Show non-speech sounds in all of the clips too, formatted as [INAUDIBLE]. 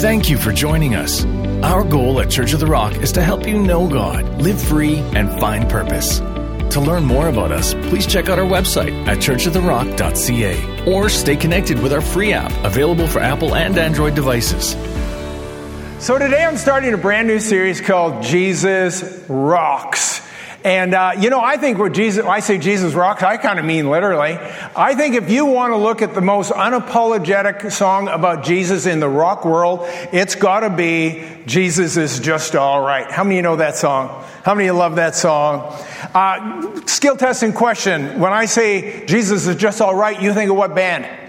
Thank you for joining us. Our goal at Church of the Rock is to help you know God, live free, and find purpose. To learn more about us, please check out our website at churchoftherock.ca or stay connected with our free app available for Apple and Android devices. So today I'm starting a brand new series called Jesus Rocks. And, uh, you know, I think what Jesus, I say Jesus rocks, I kind of mean literally. I think if you want to look at the most unapologetic song about Jesus in the rock world, it's got to be Jesus is Just All Right. How many of you know that song? How many of you love that song? Uh, skill testing question. When I say Jesus is Just All Right, you think of what band?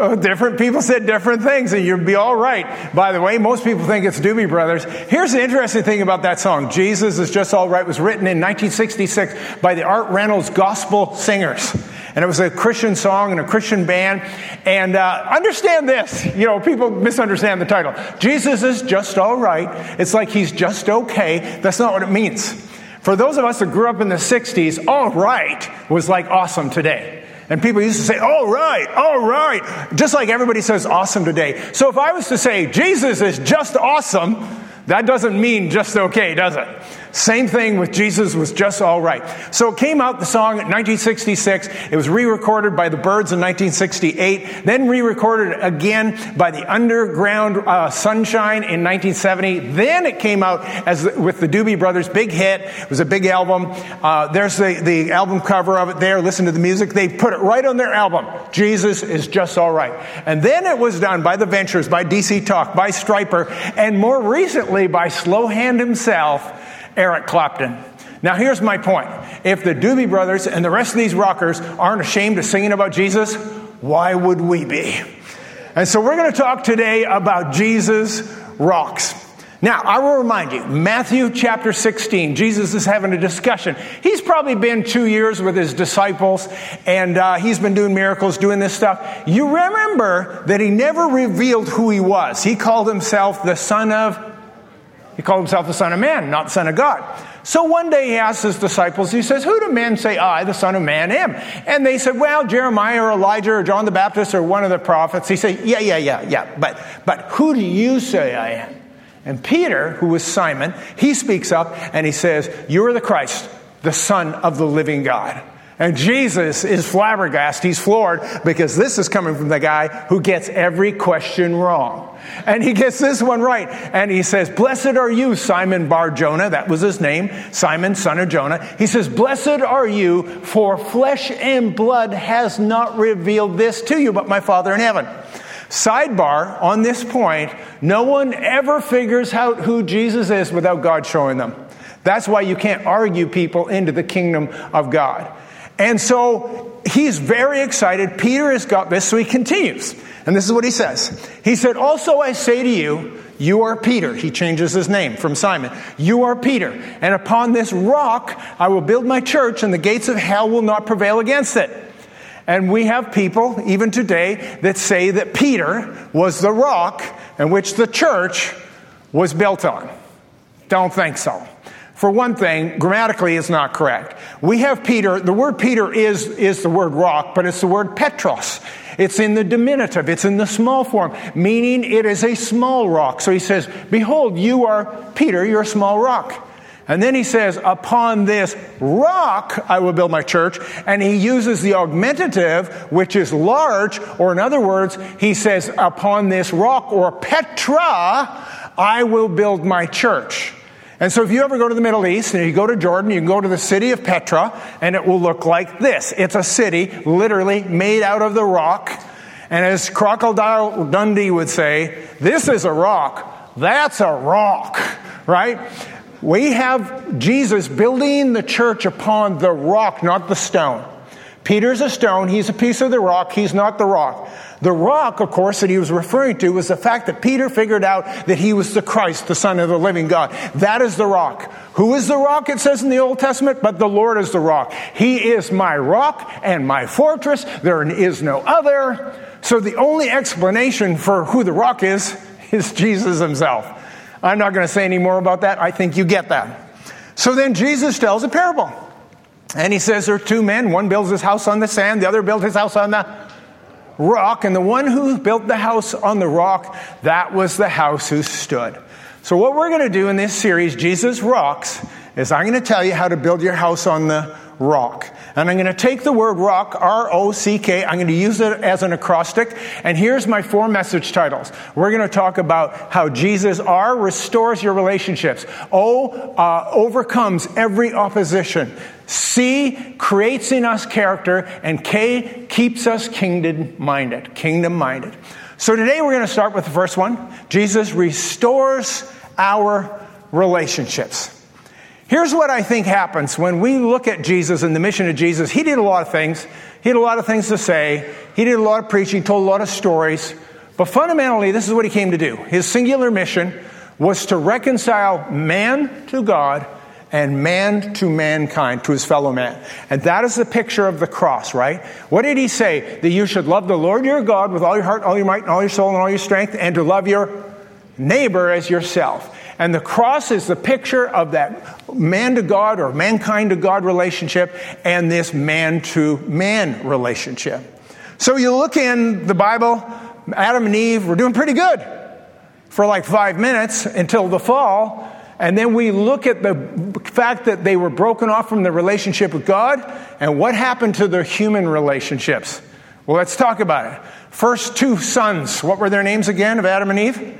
[LAUGHS] Different people said different things, and you'd be all right. By the way, most people think it's Doobie Brothers. Here's the interesting thing about that song Jesus is Just All Right was written in 1966 by the Art Reynolds Gospel Singers. And it was a Christian song and a Christian band. And uh, understand this you know, people misunderstand the title. Jesus is just all right. It's like he's just okay. That's not what it means. For those of us that grew up in the 60s, all right was like awesome today. And people used to say, all right, all right, just like everybody says awesome today. So if I was to say Jesus is just awesome, that doesn't mean just okay, does it? Same thing with Jesus was just all right. So it came out, the song, in 1966. It was re-recorded by the Byrds in 1968, then re-recorded again by the Underground uh, Sunshine in 1970. Then it came out as with the Doobie Brothers, big hit. It was a big album. Uh, there's the, the album cover of it there. Listen to the music. They put it right on their album. Jesus is just all right. And then it was done by the Ventures, by DC Talk, by Stryper, and more recently by Slowhand himself Eric Clapton. Now, here's my point. If the Doobie Brothers and the rest of these rockers aren't ashamed of singing about Jesus, why would we be? And so we're going to talk today about Jesus rocks. Now, I will remind you, Matthew chapter 16, Jesus is having a discussion. He's probably been two years with his disciples, and uh, he's been doing miracles, doing this stuff. You remember that he never revealed who he was. He called himself the Son of he called himself the Son of Man, not Son of God. So one day he asked his disciples, he says, Who do men say I, the Son of Man, am? And they said, Well, Jeremiah or Elijah or John the Baptist or one of the prophets. He said, Yeah, yeah, yeah, yeah. But, but who do you say I am? And Peter, who was Simon, he speaks up and he says, You are the Christ, the Son of the living God. And Jesus is flabbergasted. He's floored because this is coming from the guy who gets every question wrong. And he gets this one right. And he says, Blessed are you, Simon Bar Jonah. That was his name, Simon, son of Jonah. He says, Blessed are you, for flesh and blood has not revealed this to you, but my Father in heaven. Sidebar on this point, no one ever figures out who Jesus is without God showing them. That's why you can't argue people into the kingdom of God. And so he's very excited. Peter has got this, so he continues. And this is what he says. He said, Also I say to you, you are Peter. He changes his name from Simon. You are Peter. And upon this rock I will build my church, and the gates of hell will not prevail against it. And we have people, even today, that say that Peter was the rock in which the church was built on. Don't think so. For one thing, grammatically it's not correct. We have Peter, the word Peter is, is the word rock, but it's the word Petros. It's in the diminutive, it's in the small form, meaning it is a small rock. So he says, Behold, you are Peter, you're a small rock. And then he says, Upon this rock I will build my church. And he uses the augmentative, which is large, or in other words, he says, Upon this rock, or Petra, I will build my church. And so if you ever go to the Middle East and you go to Jordan, you can go to the city of Petra and it will look like this. It's a city literally made out of the rock. And as Crocodile Dundee would say, this is a rock. That's a rock, right? We have Jesus building the church upon the rock, not the stone. Peter's a stone, he's a piece of the rock, he's not the rock. The rock, of course, that he was referring to was the fact that Peter figured out that he was the Christ, the Son of the living God. That is the rock. Who is the rock, it says in the Old Testament? But the Lord is the rock. He is my rock and my fortress. There is no other. So the only explanation for who the rock is, [LAUGHS] is Jesus himself. I'm not going to say any more about that. I think you get that. So then Jesus tells a parable. And he says there are two men. One builds his house on the sand, the other builds his house on the rock, and the one who built the house on the rock, that was the house who stood. So, what we're going to do in this series, Jesus Rocks, is I'm going to tell you how to build your house on the rock. And I'm going to take the word rock, R O C K, I'm going to use it as an acrostic. And here's my four message titles. We're going to talk about how Jesus R restores your relationships, O uh, overcomes every opposition, C creates in us character, and K keeps us kingdom minded. Kingdom minded. So today we're going to start with the first one Jesus restores our relationships. Here's what I think happens when we look at Jesus and the mission of Jesus. He did a lot of things. He had a lot of things to say. He did a lot of preaching, told a lot of stories. But fundamentally, this is what he came to do. His singular mission was to reconcile man to God and man to mankind, to his fellow man. And that is the picture of the cross, right? What did he say? That you should love the Lord your God with all your heart, all your might, and all your soul, and all your strength, and to love your neighbor as yourself. And the cross is the picture of that man to God or mankind to God relationship and this man to man relationship. So you look in the Bible, Adam and Eve were doing pretty good for like five minutes until the fall. And then we look at the fact that they were broken off from the relationship with God and what happened to their human relationships. Well, let's talk about it. First two sons, what were their names again of Adam and Eve?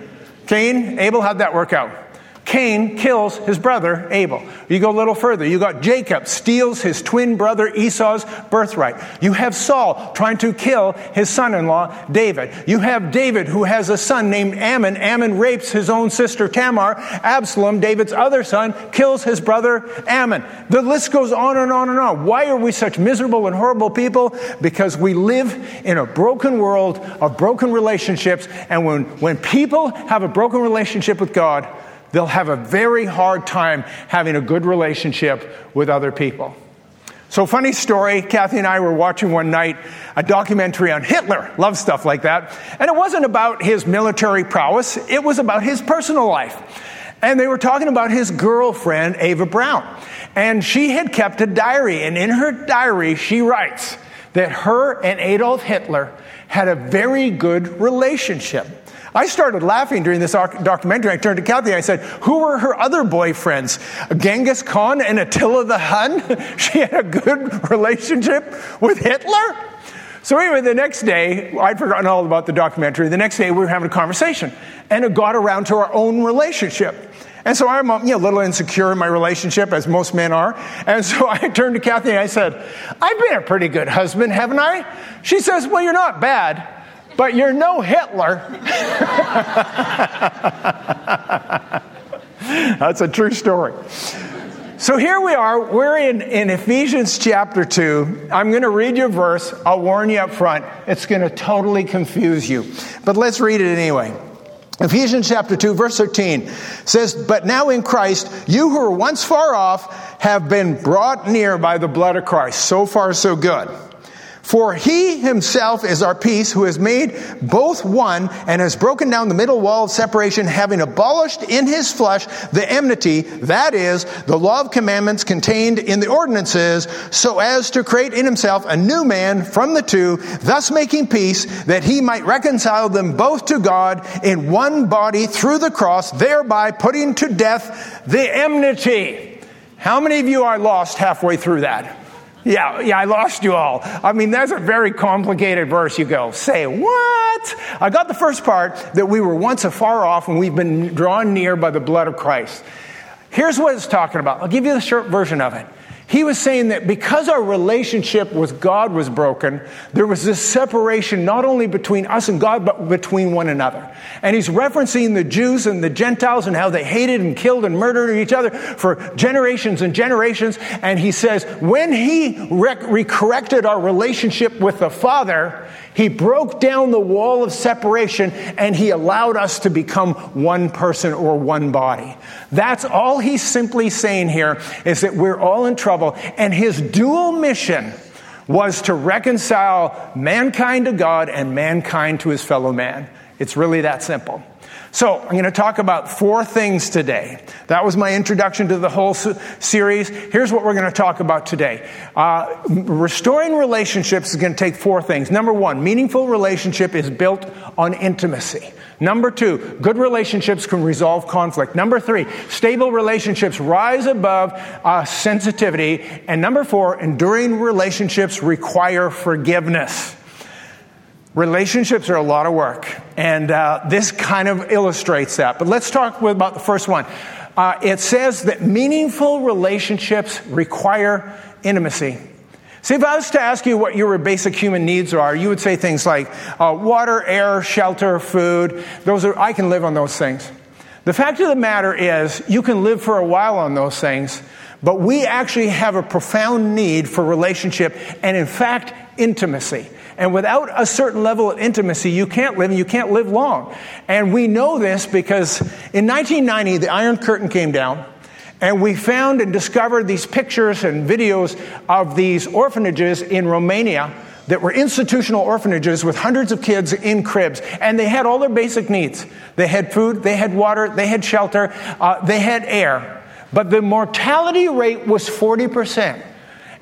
Cain, Abel, how'd that work out? Cain kills his brother Abel. You go a little further. You got Jacob steals his twin brother Esau's birthright. You have Saul trying to kill his son in law David. You have David who has a son named Ammon. Ammon rapes his own sister Tamar. Absalom, David's other son, kills his brother Ammon. The list goes on and on and on. Why are we such miserable and horrible people? Because we live in a broken world of broken relationships. And when, when people have a broken relationship with God, they'll have a very hard time having a good relationship with other people. So, funny story Kathy and I were watching one night a documentary on Hitler. Love stuff like that. And it wasn't about his military prowess, it was about his personal life. And they were talking about his girlfriend, Eva Braun. And she had kept a diary. And in her diary, she writes that her and Adolf Hitler had a very good relationship. I started laughing during this documentary. I turned to Kathy and I said, Who were her other boyfriends? Genghis Khan and Attila the Hun? [LAUGHS] she had a good relationship with Hitler? So, anyway, the next day, I'd forgotten all about the documentary. The next day, we were having a conversation, and it got around to our own relationship. And so I'm um, you know, a little insecure in my relationship, as most men are. And so [LAUGHS] I turned to Kathy and I said, I've been a pretty good husband, haven't I? She says, Well, you're not bad but you're no Hitler. [LAUGHS] That's a true story. So here we are. We're in, in Ephesians chapter 2. I'm going to read you a verse. I'll warn you up front. It's going to totally confuse you. But let's read it anyway. Ephesians chapter 2, verse 13 says, But now in Christ, you who were once far off have been brought near by the blood of Christ. So far, so good. For he himself is our peace, who has made both one and has broken down the middle wall of separation, having abolished in his flesh the enmity, that is, the law of commandments contained in the ordinances, so as to create in himself a new man from the two, thus making peace, that he might reconcile them both to God in one body through the cross, thereby putting to death the enmity. How many of you are lost halfway through that? Yeah, yeah, I lost you all. I mean, that's a very complicated verse. You go, say, what? I got the first part that we were once afar off and we've been drawn near by the blood of Christ. Here's what it's talking about. I'll give you the short version of it. He was saying that because our relationship with God was broken, there was this separation not only between us and God, but between one another. And he's referencing the Jews and the Gentiles and how they hated and killed and murdered each other for generations and generations. And he says, when he re- corrected our relationship with the Father, he broke down the wall of separation and he allowed us to become one person or one body. That's all he's simply saying here is that we're all in trouble. And his dual mission was to reconcile mankind to God and mankind to his fellow man. It's really that simple. So, I'm going to talk about four things today. That was my introduction to the whole series. Here's what we're going to talk about today. Uh, restoring relationships is going to take four things. Number one, meaningful relationship is built on intimacy. Number two, good relationships can resolve conflict. Number three, stable relationships rise above uh, sensitivity. And number four, enduring relationships require forgiveness. Relationships are a lot of work, and uh, this kind of illustrates that. But let's talk about the first one. Uh, it says that meaningful relationships require intimacy. See, if I was to ask you what your basic human needs are, you would say things like uh, water, air, shelter, food. Those are, I can live on those things. The fact of the matter is, you can live for a while on those things, but we actually have a profound need for relationship and, in fact, intimacy. And without a certain level of intimacy, you can't live and you can't live long. And we know this because in 1990, the Iron Curtain came down. And we found and discovered these pictures and videos of these orphanages in Romania that were institutional orphanages with hundreds of kids in cribs. And they had all their basic needs. They had food, they had water, they had shelter, uh, they had air. But the mortality rate was 40%.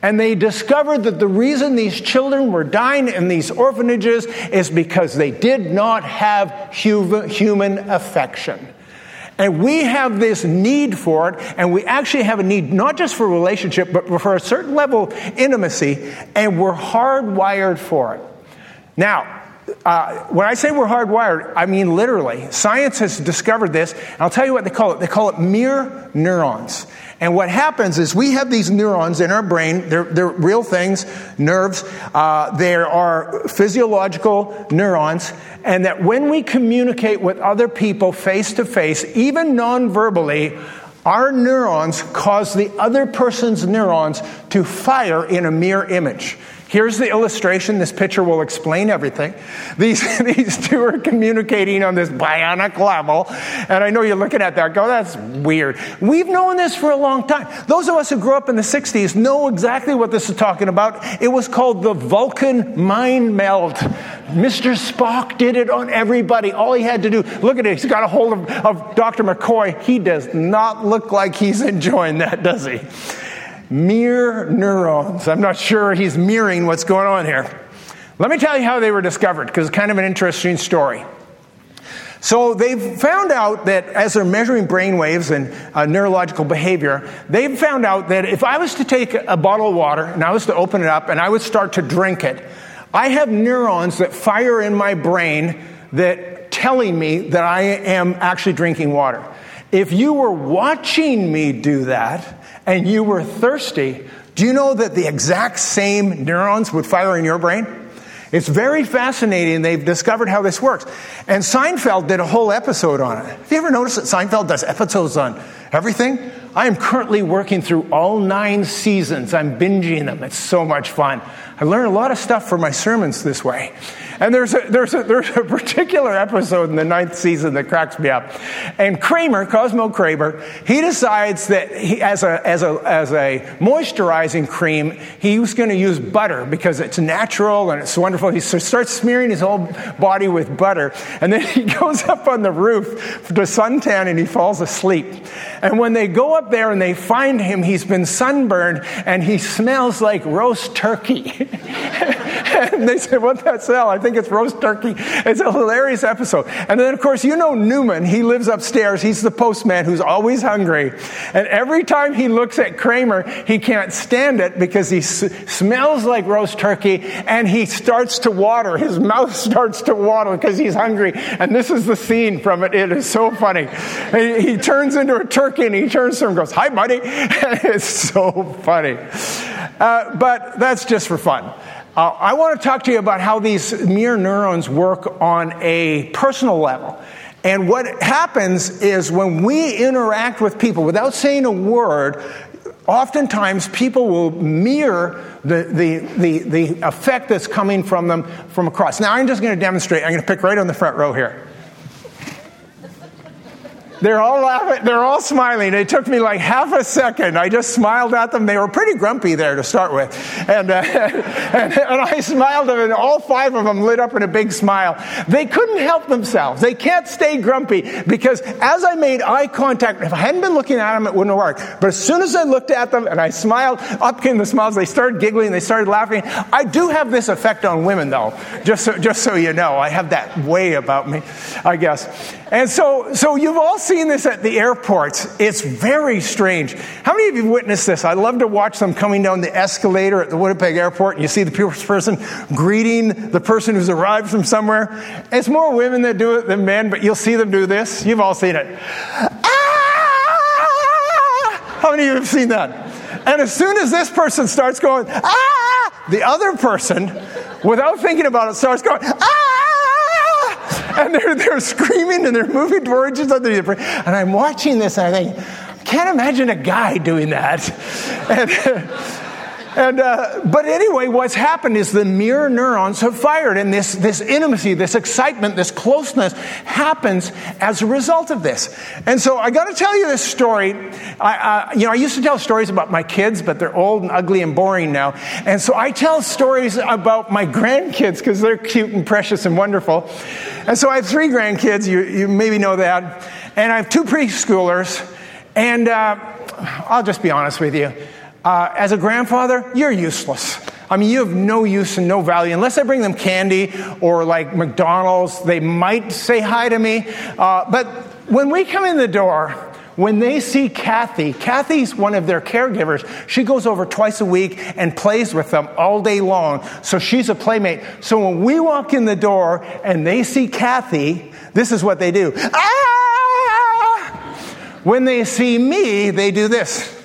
And they discovered that the reason these children were dying in these orphanages is because they did not have human affection. And we have this need for it, and we actually have a need not just for relationship, but for a certain level of intimacy, and we're hardwired for it. Now, uh, when I say we're hardwired, I mean literally. Science has discovered this. I'll tell you what they call it. They call it mirror neurons. And what happens is we have these neurons in our brain. They're, they're real things, nerves. Uh, there are physiological neurons. And that when we communicate with other people face to face, even non verbally, our neurons cause the other person's neurons to fire in a mirror image. Here's the illustration. This picture will explain everything. These, [LAUGHS] these two are communicating on this bionic level. And I know you're looking at that, go, that's weird. We've known this for a long time. Those of us who grew up in the 60s know exactly what this is talking about. It was called the Vulcan mind meld. Mr. Spock did it on everybody. All he had to do, look at it, he's got a hold of, of Dr. McCoy. He does not look like he's enjoying that, does he? Mirror neurons. I'm not sure he's mirroring what's going on here. Let me tell you how they were discovered, because it's kind of an interesting story. So they've found out that as they're measuring brain waves and uh, neurological behavior, they've found out that if I was to take a bottle of water and I was to open it up and I would start to drink it, I have neurons that fire in my brain that telling me that I am actually drinking water. If you were watching me do that, and you were thirsty, do you know that the exact same neurons would fire in your brain? It's very fascinating. They've discovered how this works. And Seinfeld did a whole episode on it. Have you ever noticed that Seinfeld does episodes on everything? I am currently working through all nine seasons. I'm binging them. It's so much fun. I learn a lot of stuff for my sermons this way. And there's a, there's, a, there's a particular episode in the ninth season that cracks me up. And Kramer, Cosmo Kramer, he decides that he, as, a, as, a, as a moisturizing cream, he was going to use butter because it's natural and it's wonderful. He starts smearing his whole body with butter. And then [LAUGHS] he goes up on the roof to suntan and he falls asleep. And when they go up there and they find him, he's been sunburned and he smells like roast turkey. [LAUGHS] and they say, What's that smell? I think it's roast turkey. It's a hilarious episode. And then, of course, you know Newman. He lives upstairs. He's the postman who's always hungry. And every time he looks at Kramer, he can't stand it because he s- smells like roast turkey and he starts to water. His mouth [LAUGHS] starts to water because he's hungry. And this is the scene from it. It is so funny. He, he turns into a turkey and he turns to him and goes, Hi, buddy. [LAUGHS] It's so funny. Uh, but that's just for fun. Uh, I want to talk to you about how these mirror neurons work on a personal level. And what happens is when we interact with people without saying a word, oftentimes people will mirror the, the, the, the effect that's coming from them from across. Now, I'm just going to demonstrate. I'm going to pick right on the front row here. They're all laughing. They're all smiling. It took me like half a second. I just smiled at them. They were pretty grumpy there to start with. And, uh, [LAUGHS] and, and, I smiled at them, and all five of them lit up in a big smile. They couldn't help themselves. They can't stay grumpy because as I made eye contact, if I hadn't been looking at them, it wouldn't have worked. But as soon as I looked at them and I smiled, up came the smiles. They started giggling. They started laughing. I do have this effect on women, though, just so, just so you know. I have that way about me, I guess. And so, so you've all seen this at the airports. It's very strange. How many of you have witnessed this? I love to watch them coming down the escalator at the Winnipeg airport, and you see the person greeting the person who's arrived from somewhere. It's more women that do it than men, but you'll see them do this. You've all seen it. Ah! How many of you have seen that? And as soon as this person starts going, ah, the other person, without thinking about it, starts going, ah! [LAUGHS] and they're, they're screaming and they're moving towards each other. And I'm watching this and I think, I can't imagine a guy doing that. [LAUGHS] And, and, uh, but anyway, what's happened is the mirror neurons have fired, and this, this intimacy, this excitement, this closeness happens as a result of this. And so I got to tell you this story. I, uh, you know, I used to tell stories about my kids, but they're old and ugly and boring now. And so I tell stories about my grandkids because they're cute and precious and wonderful. And so I have three grandkids. You, you maybe know that. And I have two preschoolers. And uh, I'll just be honest with you uh, as a grandfather, you're useless. I mean, you have no use and no value. Unless I bring them candy or like McDonald's, they might say hi to me. Uh, but when we come in the door, when they see Kathy, Kathy's one of their caregivers. She goes over twice a week and plays with them all day long. So she's a playmate. So when we walk in the door and they see Kathy, this is what they do. Ah! When they see me, they do this.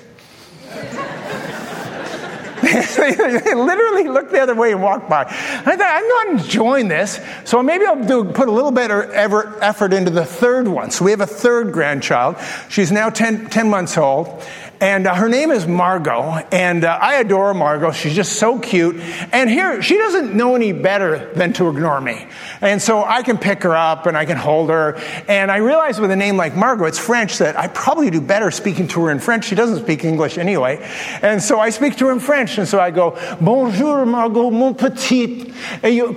They [LAUGHS] literally looked the other way and walked by. I thought, I'm not enjoying this, so maybe I'll do, put a little bit of effort into the third one. So we have a third grandchild. She's now 10, 10 months old. And uh, her name is Margot, and uh, I adore Margot. She's just so cute. And here, she doesn't know any better than to ignore me. And so I can pick her up and I can hold her. And I realize with a name like Margot, it's French, that I probably do better speaking to her in French. She doesn't speak English anyway. And so I speak to her in French. And so I go, Bonjour, Margot, mon petit.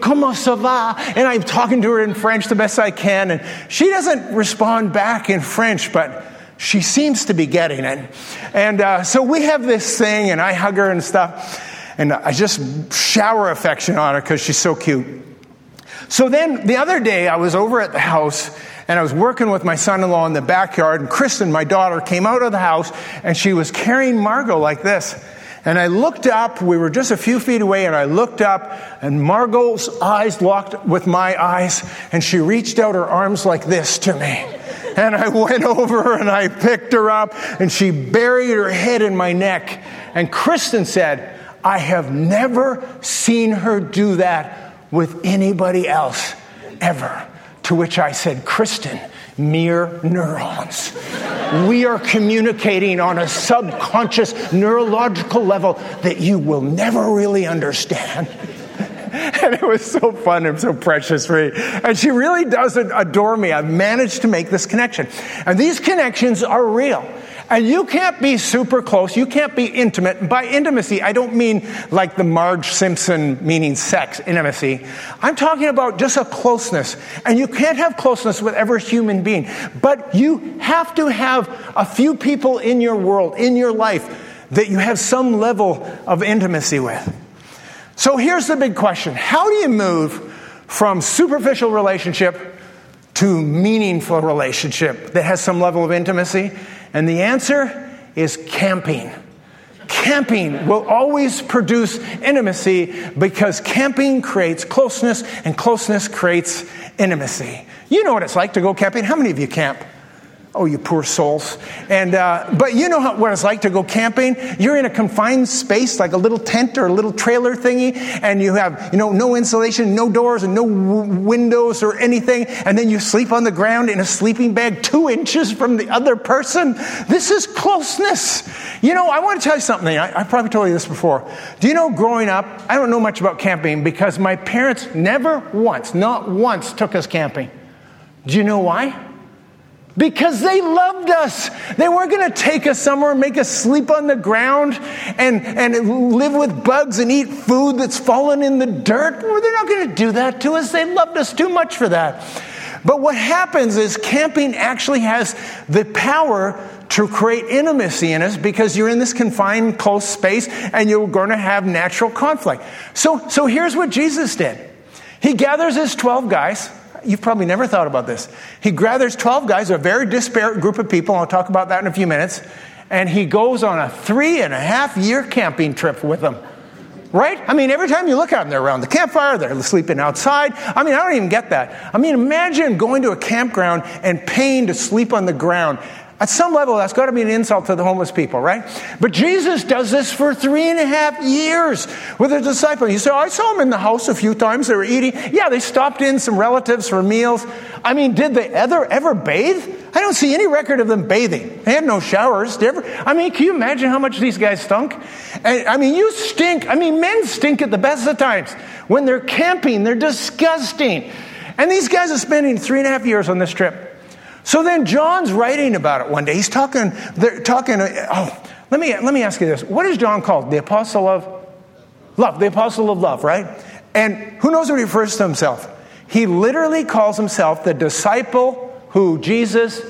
Comment ça va? And I'm talking to her in French the best I can. And she doesn't respond back in French, but she seems to be getting it. And uh, so we have this thing, and I hug her and stuff, and I just shower affection on her because she's so cute. So then the other day, I was over at the house and I was working with my son in law in the backyard, and Kristen, my daughter, came out of the house and she was carrying Margot like this. And I looked up, we were just a few feet away, and I looked up, and Margot's eyes locked with my eyes, and she reached out her arms like this to me. And I went [LAUGHS] over and I picked her up, and she buried her head in my neck. And Kristen said, I have never seen her do that with anybody else ever. To which I said, Kristen, mirror neurons. we are communicating on a subconscious neurological level that you will never really understand. [LAUGHS] and it was so fun and so precious for me. And she really does adore me. I've managed to make this connection. And these connections are real. And you can't be super close. You can't be intimate. By intimacy, I don't mean like the Marge Simpson meaning sex intimacy. I'm talking about just a closeness. And you can't have closeness with every human being. But you have to have a few people in your world, in your life, that you have some level of intimacy with. So here's the big question. How do you move from superficial relationship to meaningful relationship that has some level of intimacy? And the answer is camping. Camping will always produce intimacy because camping creates closeness and closeness creates intimacy. You know what it's like to go camping. How many of you camp? Oh, you poor souls. And, uh, but you know how, what it's like to go camping? You're in a confined space, like a little tent or a little trailer thingy, and you have, you know, no insulation, no doors, and no w- windows or anything, and then you sleep on the ground in a sleeping bag two inches from the other person. This is closeness. You know, I want to tell you something. I, I probably told you this before. Do you know, growing up, I don't know much about camping because my parents never once, not once, took us camping. Do you know why? Because they loved us. They weren't going to take us somewhere and make us sleep on the ground and, and live with bugs and eat food that's fallen in the dirt. They're not going to do that to us. They loved us too much for that. But what happens is camping actually has the power to create intimacy in us because you're in this confined, close space and you're going to have natural conflict. So, so here's what Jesus did. He gathers his 12 guys You've probably never thought about this. He gathers 12 guys, a very disparate group of people. I'll talk about that in a few minutes. And he goes on a three and a half year camping trip with them. Right? I mean, every time you look at them, they're around the campfire, they're sleeping outside. I mean, I don't even get that. I mean, imagine going to a campground and paying to sleep on the ground. At some level, that's got to be an insult to the homeless people, right? But Jesus does this for three and a half years with his disciples. You say, oh, I saw them in the house a few times. They were eating. Yeah, they stopped in some relatives for meals. I mean, did they ever, ever bathe? I don't see any record of them bathing. They had no showers. Ever, I mean, can you imagine how much these guys stunk? I mean, you stink. I mean, men stink at the best of times. When they're camping, they're disgusting. And these guys are spending three and a half years on this trip. So then John's writing about it one day. He's talking, they're talking, oh, let me, let me ask you this. What is John called? The apostle of love, the apostle of love, right? And who knows what he refers to himself? He literally calls himself the disciple who Jesus.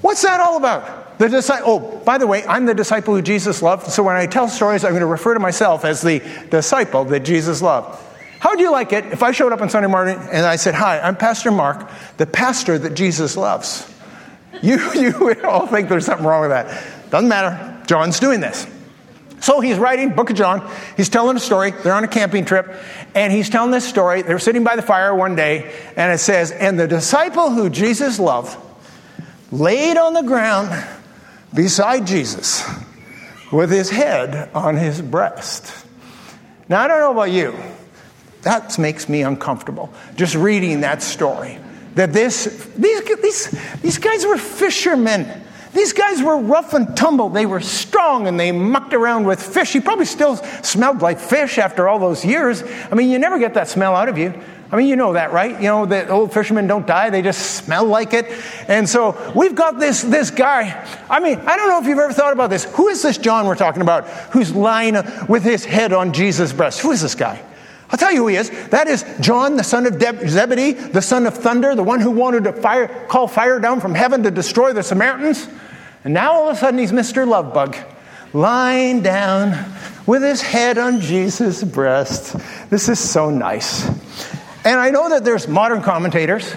What's that all about? The disciple. Oh, by the way, I'm the disciple who Jesus loved. So when I tell stories, I'm going to refer to myself as the disciple that Jesus loved. How would you like it if I showed up on Sunday morning and I said, Hi, I'm Pastor Mark, the pastor that Jesus loves? You, [LAUGHS] you all think there's something wrong with that. Doesn't matter. John's doing this. So he's writing Book of John. He's telling a story. They're on a camping trip, and he's telling this story. They're sitting by the fire one day, and it says, And the disciple who Jesus loved laid on the ground beside Jesus with his head on his breast. Now, I don't know about you, that makes me uncomfortable just reading that story. That this, these, these, these guys were fishermen. These guys were rough and tumble. They were strong and they mucked around with fish. He probably still smelled like fish after all those years. I mean, you never get that smell out of you. I mean, you know that, right? You know that old fishermen don't die, they just smell like it. And so we've got this, this guy. I mean, I don't know if you've ever thought about this. Who is this John we're talking about who's lying with his head on Jesus' breast? Who is this guy? I'll tell you who he is. That is John, the son of Zebedee, the son of thunder, the one who wanted to fire, call fire down from heaven to destroy the Samaritans. And now all of a sudden he's Mr. Lovebug, lying down with his head on Jesus' breast. This is so nice. And I know that there's modern commentators,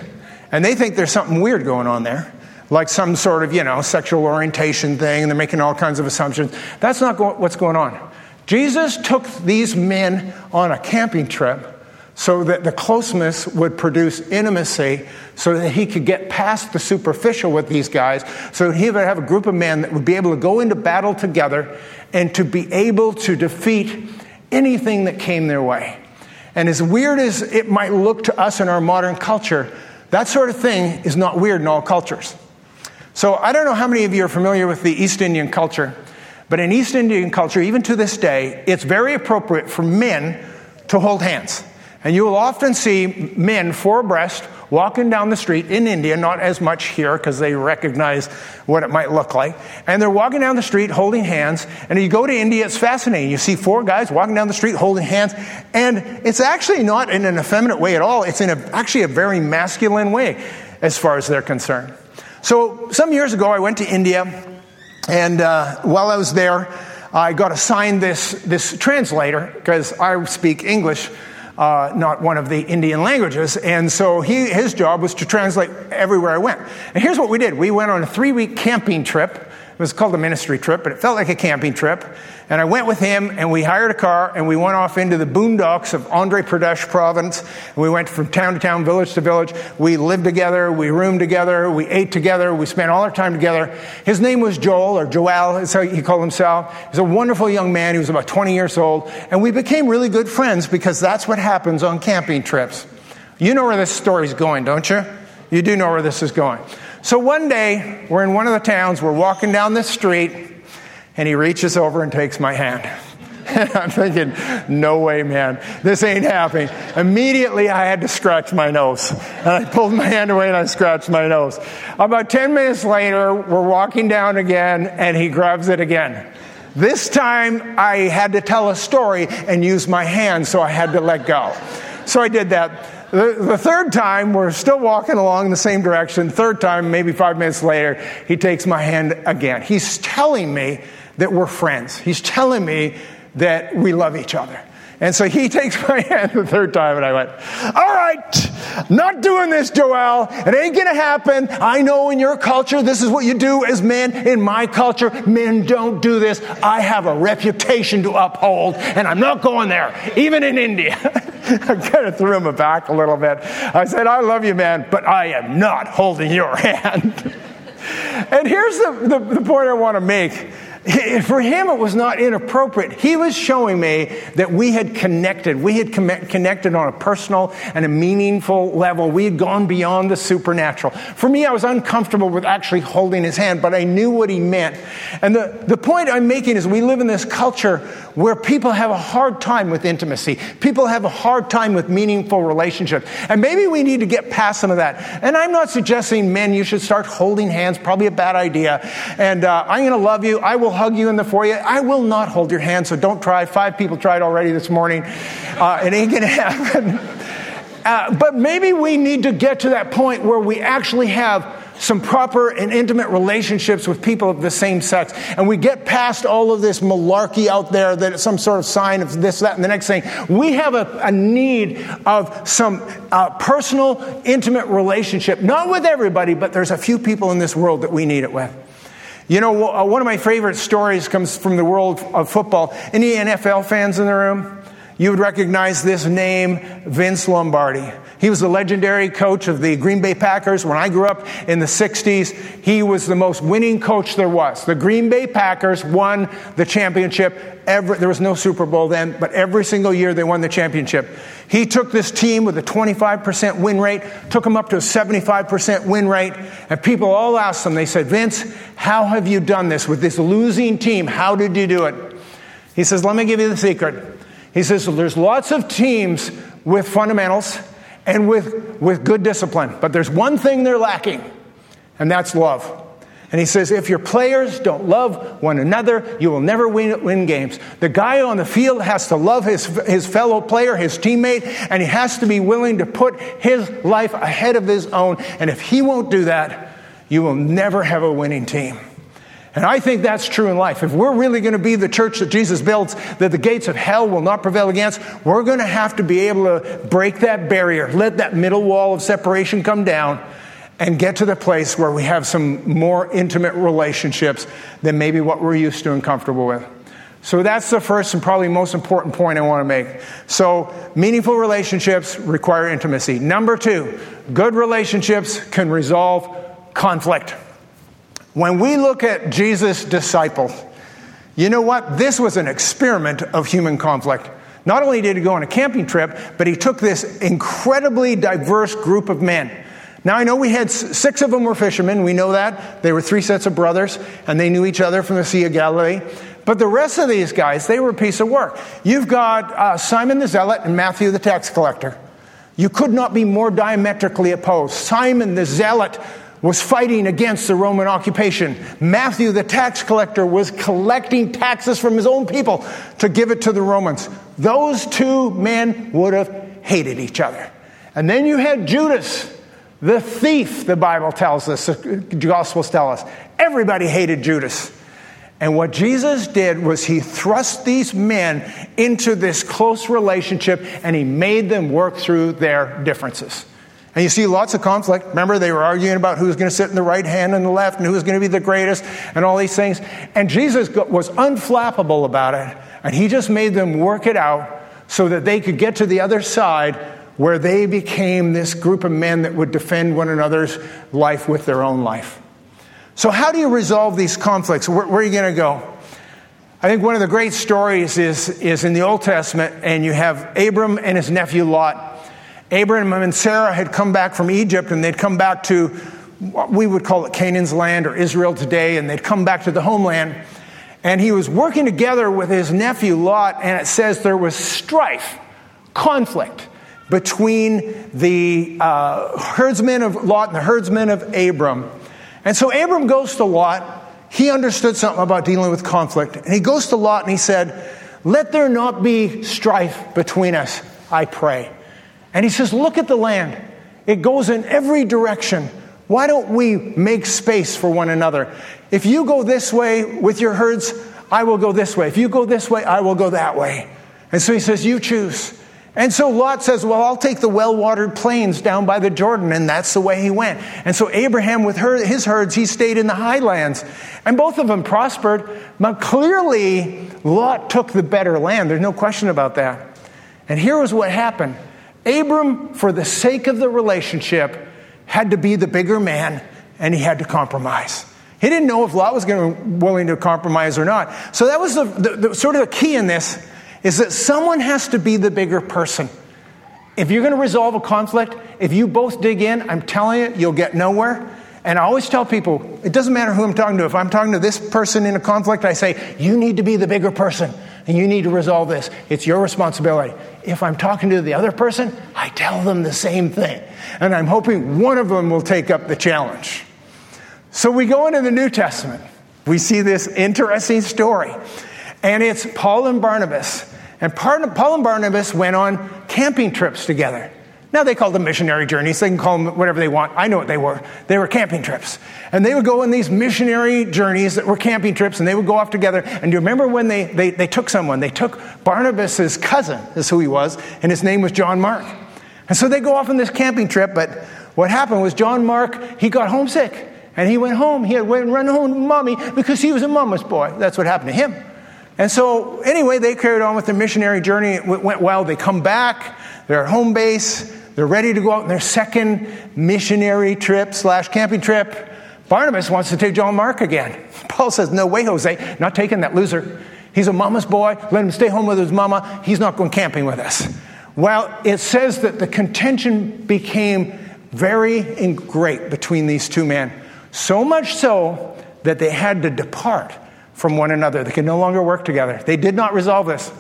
and they think there's something weird going on there like some sort of, you know, sexual orientation thing, and they're making all kinds of assumptions. That's not go- what's going on. Jesus took these men on a camping trip so that the closeness would produce intimacy so that he could get past the superficial with these guys so he would have a group of men that would be able to go into battle together and to be able to defeat anything that came their way. And as weird as it might look to us in our modern culture that sort of thing is not weird in all cultures. So i don't know how many of you are familiar with the east indian culture but in East Indian culture, even to this day, it's very appropriate for men to hold hands. And you will often see men four abreast walking down the street in India, not as much here because they recognize what it might look like. And they're walking down the street holding hands. And you go to India, it's fascinating. You see four guys walking down the street holding hands. And it's actually not in an effeminate way at all, it's in a, actually a very masculine way as far as they're concerned. So some years ago, I went to India and uh, while I was there, I got assigned this, this translator because I speak English, uh, not one of the Indian languages. And so he, his job was to translate everywhere I went. And here's what we did we went on a three week camping trip it was called a ministry trip, but it felt like a camping trip. And I went with him, and we hired a car, and we went off into the boondocks of Andhra Pradesh province. And we went from town to town, village to village. We lived together, we roomed together, we ate together, we spent all our time together. His name was Joel, or Joel, that's how he called himself. He's a wonderful young man. He was about 20 years old. And we became really good friends because that's what happens on camping trips. You know where this story's going, don't you? You do know where this is going. So one day, we're in one of the towns, we're walking down the street, and he reaches over and takes my hand. [LAUGHS] And I'm thinking, no way, man. This ain't happening. Immediately, I had to scratch my nose. And I pulled my hand away and I scratched my nose. About 10 minutes later, we're walking down again and he grabs it again. This time, I had to tell a story and use my hand, so I had to let go. So I did that. The, the, third time, we're still walking along the same direction. Third time, maybe five minutes later, he takes my hand again. He's telling me that we're friends. He's telling me that we love each other. And so he [LAUGHS] takes my hand the third time, and I went, All right, not doing this, Joel. It ain't gonna happen. I know in your culture, this is what you do as men. In my culture, men don't do this. I have a reputation to uphold, and I'm not going there, even in India. [LAUGHS] [LAUGHS] I kind of threw him back a little bit. I said, I love you, man, but I am not holding your [LAUGHS] hand. and here's the, the, the point I want to make for him, it was not inappropriate. He was showing me that we had connected. We had connected on a personal and a meaningful level. We had gone beyond the supernatural. For me, I was uncomfortable with actually holding his hand, but I knew what he meant. And the, the point I'm making is we live in this culture where people have a hard time with intimacy. People have a hard time with meaningful relationships. And maybe we need to get past some of that. And I'm not suggesting men, you should start holding hands, probably a bad idea. And uh, I'm going to love you. I will hug you in the foyer. I will not hold your hand, so don't try. Five people tried already this morning. Uh, it ain't going [LAUGHS] to happen. Uh, but maybe we need to get to that point where we actually have some proper and intimate relationships with people of the same sex. And we get past all of this malarkey out there that it's some sort of sign of this, that, and the next thing. We have a, a need of some uh, personal, intimate relationship, not with everybody, but there's a few people in this world that we need it with. You know, uh, one of my favorite stories comes from the world of football. Any NFL fans in the room? You would recognize this name, Vince Lombardi. He was the legendary coach of the Green Bay Packers. When I grew up in the 60s, he was the most winning coach there was. The Green Bay Packers won the championship. Every, there was no Super Bowl then, but every single year they won the championship. He took this team with a 25% win rate, took them up to a 75% win rate, and people all asked him, they said, Vince, how have you done this with this losing team? How did you do it? He says, let me give you the secret. He says, there's lots of teams with fundamentals and with, with good discipline. But there's one thing they're lacking, and that's love. And he says, if your players don't love one another, you will never win, win games. The guy on the field has to love his, his fellow player, his teammate, and he has to be willing to put his life ahead of his own. And if he won't do that, you will never have a winning team. And I think that's true in life. If we're really going to be the church that Jesus builds, that the gates of hell will not prevail against, we're going to have to be able to break that barrier, let that middle wall of separation come down, and get to the place where we have some more intimate relationships than maybe what we're used to and comfortable with. So that's the first and probably most important point I want to make. So, meaningful relationships require intimacy. Number two, good relationships can resolve conflict. When we look at Jesus' disciples, you know what? This was an experiment of human conflict. Not only did he go on a camping trip, but he took this incredibly diverse group of men. Now, I know we had six of them were fishermen. We know that. They were three sets of brothers, and they knew each other from the Sea of Galilee. But the rest of these guys, they were a piece of work. You've got uh, Simon the Zealot and Matthew the tax collector. You could not be more diametrically opposed. Simon the Zealot was fighting against the Roman occupation. Matthew, the tax collector, was collecting taxes from his own people to give it to the Romans. Those two men would have hated each other. And then you had Judas, the thief, the Bible tells us, the Gospels tell us. Everybody hated Judas. And what Jesus did was he thrust these men into this close relationship and he made them work through their differences. And you see lots of conflict. Remember, they were arguing about who's going to sit in the right hand and the left and who's going to be the greatest and all these things. And Jesus was unflappable about it. And he just made them work it out so that they could get to the other side where they became this group of men that would defend one another's life with their own life. So, how do you resolve these conflicts? Where, where are you going to go? I think one of the great stories is, is in the Old Testament, and you have Abram and his nephew Lot. Abraham and Sarah had come back from Egypt and they'd come back to what we would call it Canaan's land or Israel today, and they'd come back to the homeland. And he was working together with his nephew Lot, and it says there was strife, conflict between the uh, herdsmen of Lot and the herdsmen of Abram. And so Abram goes to Lot. He understood something about dealing with conflict. And he goes to Lot and he said, Let there not be strife between us, I pray. And he says, Look at the land. It goes in every direction. Why don't we make space for one another? If you go this way with your herds, I will go this way. If you go this way, I will go that way. And so he says, You choose. And so Lot says, Well, I'll take the well watered plains down by the Jordan. And that's the way he went. And so Abraham, with her, his herds, he stayed in the highlands. And both of them prospered. But clearly, Lot took the better land. There's no question about that. And here was what happened Abram, for the sake of the relationship, had to be the bigger man and he had to compromise. He didn't know if Lot was going to willing to compromise or not. So that was the, the, the sort of the key in this is that someone has to be the bigger person. If you're going to resolve a conflict, if you both dig in, I'm telling you, you'll get nowhere. And I always tell people, it doesn't matter who I'm talking to. If I'm talking to this person in a conflict, I say, you need to be the bigger person and you need to resolve this. It's your responsibility. If I'm talking to the other person, I tell them the same thing. And I'm hoping one of them will take up the challenge. So we go into the New Testament. We see this interesting story. And it's Paul and Barnabas. And Paul and Barnabas went on camping trips together. Now they call them missionary journeys. They can call them whatever they want. I know what they were. They were camping trips. And they would go on these missionary journeys that were camping trips and they would go off together. And do you remember when they, they, they took someone? They took Barnabas's cousin, is who he was, and his name was John Mark. And so they go off on this camping trip, but what happened was John Mark, he got homesick. And he went home. He had went run home to mommy because he was a mama's boy. That's what happened to him. And so, anyway, they carried on with their missionary journey. It went well. They come back. They're at home base. They're ready to go out on their second missionary trip slash camping trip. Barnabas wants to take John Mark again. [LAUGHS] Paul says, No way, Jose. Not taking that loser. He's a mama's boy. Let him stay home with his mama. He's not going camping with us. Well, it says that the contention became very great between these two men. So much so that they had to depart from one another. They could no longer work together. They did not resolve this.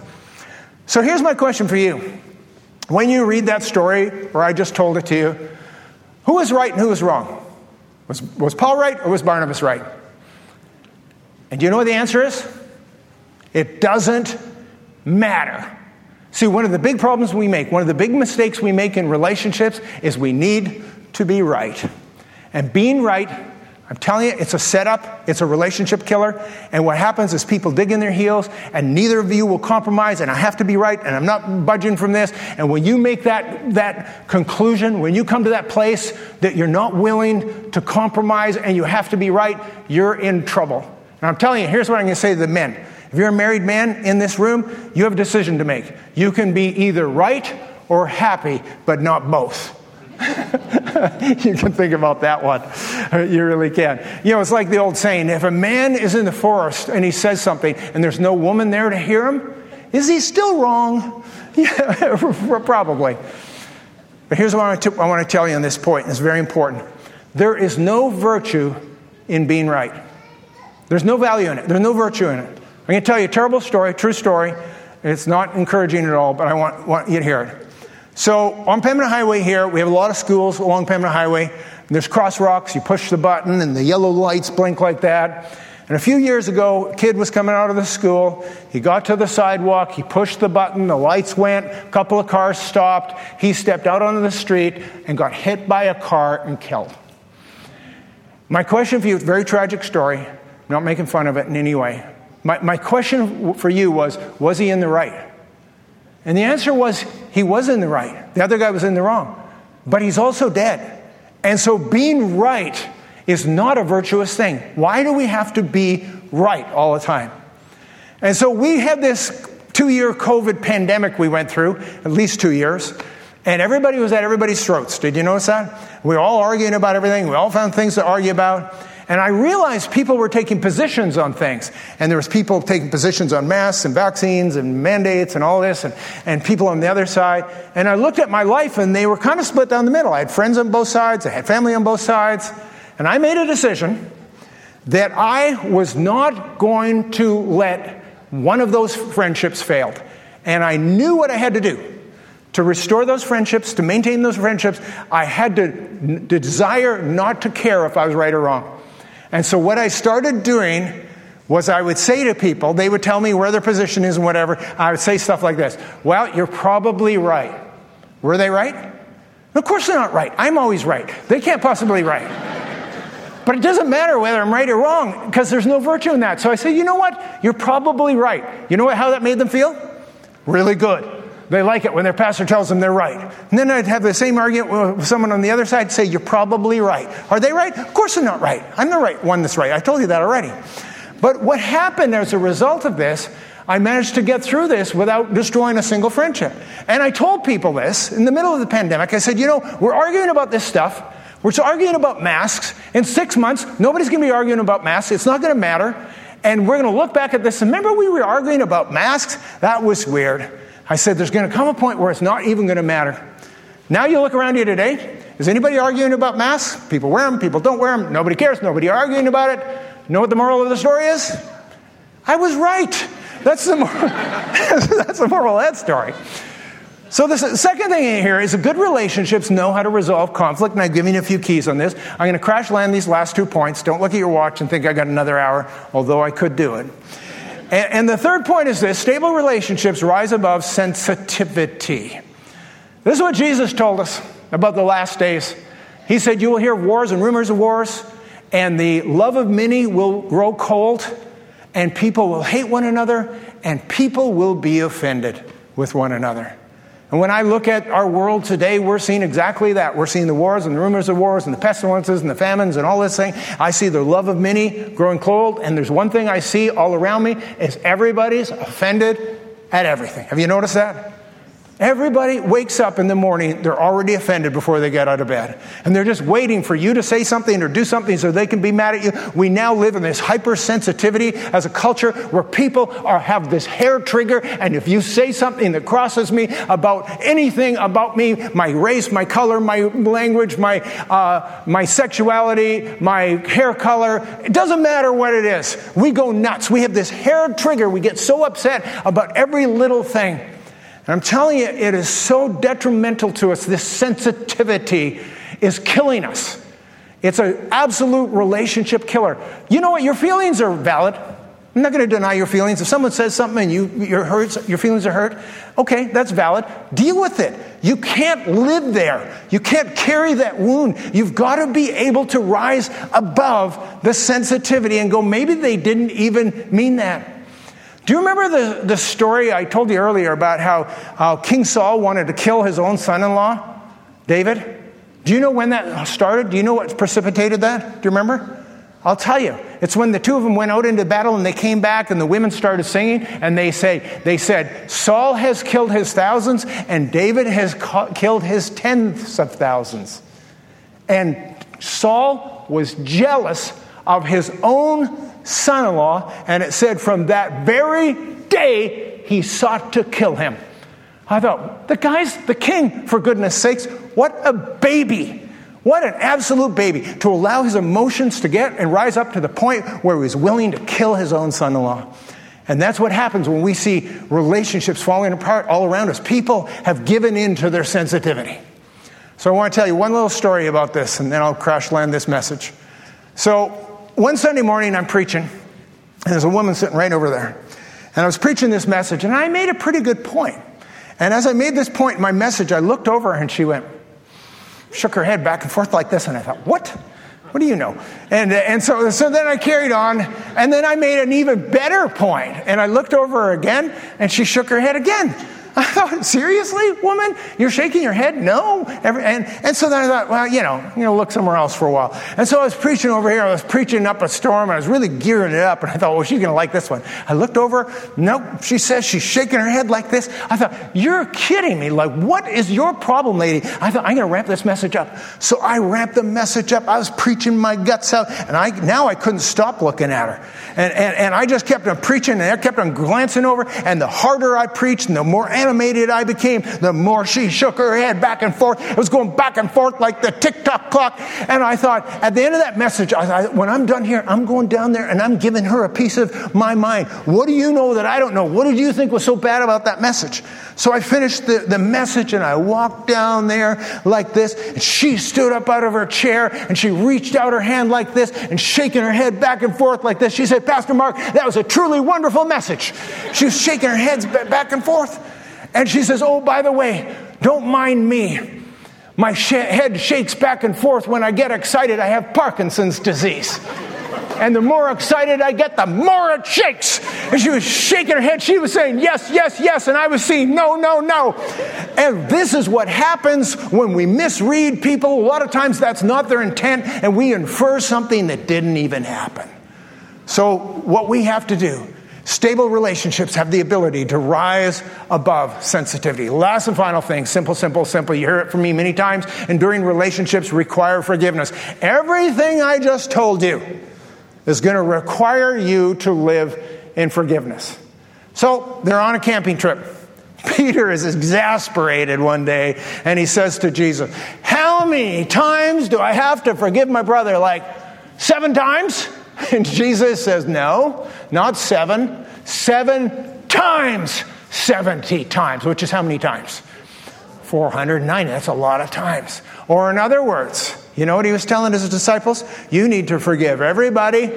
So here's my question for you. When you read that story, or I just told it to you, who was right and who was wrong? Was, was Paul right or was Barnabas right? And do you know what the answer is? It doesn't matter. See, one of the big problems we make, one of the big mistakes we make in relationships is we need to be right. And being right I'm telling you, it's a setup, it's a relationship killer. And what happens is people dig in their heels, and neither of you will compromise, and I have to be right, and I'm not budging from this. And when you make that, that conclusion, when you come to that place that you're not willing to compromise and you have to be right, you're in trouble. And I'm telling you, here's what I'm going to say to the men. If you're a married man in this room, you have a decision to make. You can be either right or happy, but not both. [LAUGHS] you can think about that one. [LAUGHS] You really can. You know, it's like the old saying if a man is in the forest and he says something and there's no woman there to hear him, is he still wrong? [LAUGHS] Yeah, probably. But here's what I want, to, tell you on this point. It's very important. There is no virtue in being right. There's no value in it. There's no virtue in it. I'm going to tell you a terrible story, true story. It's not encouraging at all, but I want, want you to hear it. So on Pembina Highway here, we have a lot of schools along Pembina Highway. There's cross rocks. You push the button, and the yellow lights blink like that. And a few years ago, a kid was coming out of the school. He got to the sidewalk. He pushed the button. The lights went. A couple of cars stopped. He stepped out onto the street and got hit by a car and killed. My question for you, very tragic story. I'm not making fun of it in any way. My, my question for you was Was he in the right? And the answer was he was in the right. The other guy was in the wrong. But he's also dead. And so being right is not a virtuous thing. Why do we have to be right all the time? And so we had this two year COVID pandemic we went through, at least two years, and everybody was at everybody's throats. Did you notice that? We were all arguing about everything. We all found things to argue about. And I realized people were taking positions on things. And there was people taking positions on masks and vaccines and mandates and all this, and, and people on the other side. And I looked at my life, and they were kind of split down the middle. I had friends on both sides, I had family on both sides. And I made a decision that I was not going to let one of those friendships fail. And I knew what I had to do to restore those friendships, to maintain those friendships. I had to desire not to care if I was right or wrong. And so what I started doing was I would say to people, they would tell me where their position is and whatever. I would say stuff like this Well, you're probably right. Were they right? Of course they're not right. I'm always right. They can't possibly right. [LAUGHS] But it doesn't matter whether I'm right or wrong because there's no virtue in that. So I say, you know what? You're probably right. You know what, how that made them feel? Really good. They like it when their pastor tells them they're right. And then I'd have the same argument with someone on the other side say, You're probably right. Are they right? Of course they're not right. I'm the right one that's right. I told you that already. But what happened as a result of this, I managed to get through this without destroying a single friendship. And I told people this in the middle of the pandemic. I said, you know, we're arguing about this stuff. We're arguing about masks. In six months, nobody's going to be arguing about masks. It's not going to matter. And we're going to look back at this. And remember, we were arguing about masks? That was weird. I said, there's going to come a point where it's not even going to matter. Now you look around you today. Is anybody arguing about masks? People wear them, people don't wear them. Nobody cares. Nobody arguing about it. You know what the moral of the story is? I was right. That's the moral, [LAUGHS] that's the moral of that story. So the second thing in here is that good relationships know how to resolve conflict, and I've given you a few keys on this. I'm going to crash land these last two points. Don't look at your watch and think I got another hour, although I could do it. And, and the third point is this stable relationships rise above sensitivity. This is what Jesus told us about the last days. He said, You will hear wars and rumors of wars and the love of many will grow cold, and people will hate one another, and people will be offended with one another. And when I look at our world today, we're seeing exactly that. We're seeing the wars and the rumors of wars and the pestilences and the famines and all this thing. I see the love of many growing cold, and there's one thing I see all around me is everybody's offended at everything. Have you noticed that? Everybody wakes up in the morning, they're already offended before they get out of bed. And they're just waiting for you to say something or do something so they can be mad at you. We now live in this hypersensitivity as a culture where people are, have this hair trigger. And if you say something that crosses me about anything about me, my race, my color, my language, my, uh, my sexuality, my hair color, it doesn't matter what it is. We go nuts. We have this hair trigger. We get so upset about every little thing. I'm telling you, it is so detrimental to us. This sensitivity is killing us. It's an absolute relationship killer. You know what? Your feelings are valid. I'm not going to deny your feelings. If someone says something and you, your, hurts, your feelings are hurt, okay, that's valid. Deal with it. You can't live there. You can't carry that wound. You've got to be able to rise above the sensitivity and go, maybe they didn't even mean that. Do you remember the, the story I told you earlier about how uh, King Saul wanted to kill his own son in law, David? Do you know when that started? Do you know what precipitated that? Do you remember? I'll tell you. It's when the two of them went out into battle and they came back and the women started singing and they say they said Saul has killed his thousands and David has ca- killed his tens of thousands. And Saul was jealous of his own son in law, and it said from that very day he sought to kill him. I thought, the guy's the king, for goodness sakes. What a baby. What an absolute baby to allow his emotions to get and rise up to the point where he was willing to kill his own son in law. And that's what happens when we see relationships falling apart all around us. People have given in to their sensitivity. So I want to tell you one little story about this, and then I'll crash land this message. So one Sunday morning, I'm preaching, and there's a woman sitting right over there. And I was preaching this message, and I made a pretty good point. And as I made this point in my message, I looked over her and she went, shook her head back and forth like this, and I thought, what? What do you know? And, and so, so then I carried on, and then I made an even better point. And I looked over her again, and she shook her head again. [LAUGHS] Seriously, woman? You're shaking your head? No. Every, and, and so then I thought, well, you know, you know, look somewhere else for a while. And so I was preaching over here. I was preaching up a storm. I was really gearing it up. And I thought, well, she's going to like this one. I looked over. Nope. She says she's shaking her head like this. I thought, you're kidding me. Like, what is your problem, lady? I thought, I'm going to wrap this message up. So I wrapped the message up. I was preaching my guts out. And I, now I couldn't stop looking at her. And, and, and I just kept on preaching and I kept on glancing over. And the harder I preached and the more animated I became, the more she shook her head back and forth. It was going back and forth like the tick tock clock. And I thought, at the end of that message, I when I'm done here, I'm going down there and I'm giving her a piece of my mind. What do you know that I don't know? What did you think was so bad about that message? So I finished the, the message and I walked down there like this. And she stood up out of her chair and she reached out her hand like this and shaking her head back and forth like this. She said, Pastor Mark, that was a truly wonderful message. She was shaking her head back and forth. And she says, Oh, by the way, don't mind me. My sh- head shakes back and forth when I get excited. I have Parkinson's disease. And the more excited I get, the more it shakes. And she was shaking her head. She was saying, Yes, yes, yes. And I was saying, No, no, no. And this is what happens when we misread people. A lot of times that's not their intent, and we infer something that didn't even happen. So, what we have to do Stable relationships have the ability to rise above sensitivity. Last and final thing simple, simple, simple. You hear it from me many times. Enduring relationships require forgiveness. Everything I just told you is going to require you to live in forgiveness. So they're on a camping trip. [LAUGHS] Peter is exasperated one day and he says to Jesus, How many times do I have to forgive my brother? Like seven times? [LAUGHS] And Jesus says, No, not seven, seven times 70 times, which is how many times? 490. That's a lot of times. Or, in other words, you know what he was telling his disciples? You need to forgive everybody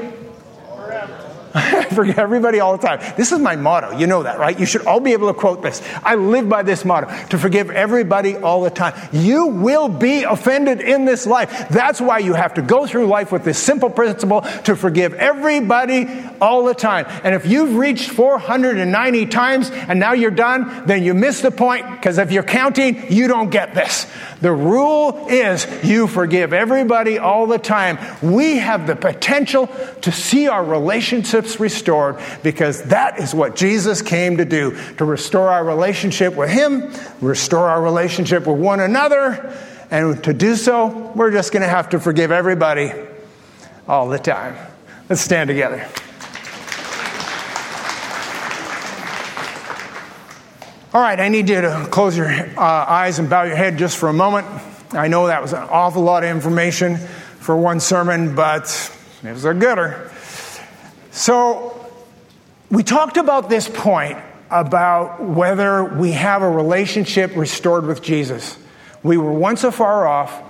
[LAUGHS] I forget everybody all the time. This is my motto. You know that, right? You should all be able to quote this. I live by this motto to forgive everybody all the time. You will be offended in this life. That's why you have to go through life with this simple principle to forgive everybody all the time. And if you've reached 490 times and now you're done, then you miss the point because if you're counting, you don't get this. The rule is you forgive everybody all the time. We have the potential to see our relationships restored because that is what Jesus came to do to restore our relationship with Him, restore our relationship with one another. And to do so, we're just going to have to forgive everybody all the time. Let's stand together. All right, I need you to close your uh, eyes and bow your head just for a moment. I know that was an awful lot of information for one sermon, but it was a gooder. So, we talked about this point about whether we have a relationship restored with Jesus. We were once afar off,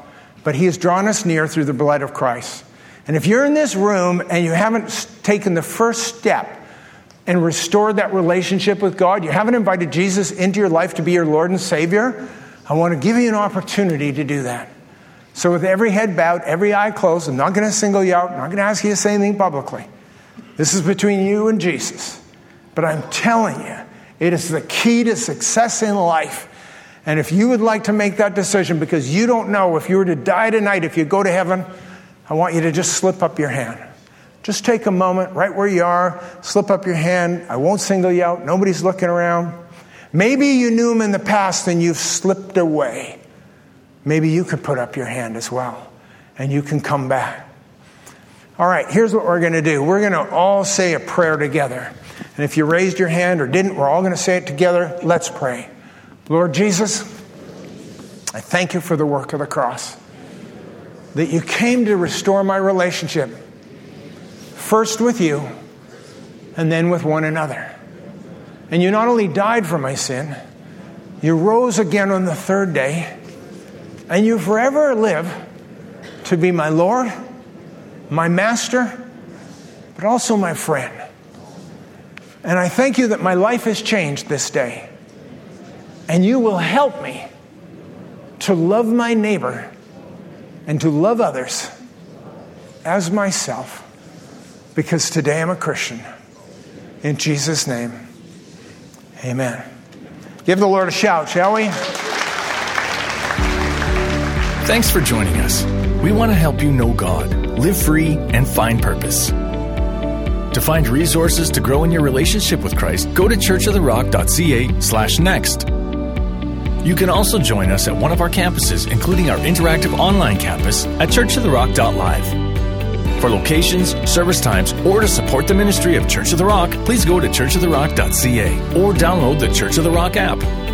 but He has drawn us near through the blood of Christ. And if you're in this room and you haven't taken the first step and restored that relationship with God, you haven't invited Jesus into your life to be your Lord and Savior, I want to give you an opportunity to do that. So, with every head bowed, every eye closed, I'm not going to single you out, I'm not going to ask you to say anything publicly. This is between you and Jesus. But I'm telling you, it is the key to success in life. And if you would like to make that decision because you don't know if you were to die tonight, if you go to heaven, I want you to just slip up your hand. Just take a moment right where you are, slip up your hand. I won't single you out. Nobody's looking around. Maybe you knew him in the past and you've slipped away. Maybe you could put up your hand as well and you can come back. All right, here's what we're going to do we're going to all say a prayer together. And if you raised your hand or didn't, we're all going to say it together. Let's pray. Lord Jesus, I thank you for the work of the cross. That you came to restore my relationship first with you and then with one another. And you not only died for my sin, you rose again on the third day, and you forever live to be my Lord, my master, but also my friend. And I thank you that my life has changed this day. And you will help me to love my neighbor and to love others as myself because today I'm a Christian. In Jesus' name, amen. Give the Lord a shout, shall we? Thanks for joining us. We want to help you know God, live free, and find purpose. To find resources to grow in your relationship with Christ, go to churchoftherock.ca slash next. You can also join us at one of our campuses, including our interactive online campus at churchoftherock.live. For locations, service times, or to support the ministry of Church of the Rock, please go to churchoftherock.ca or download the Church of the Rock app.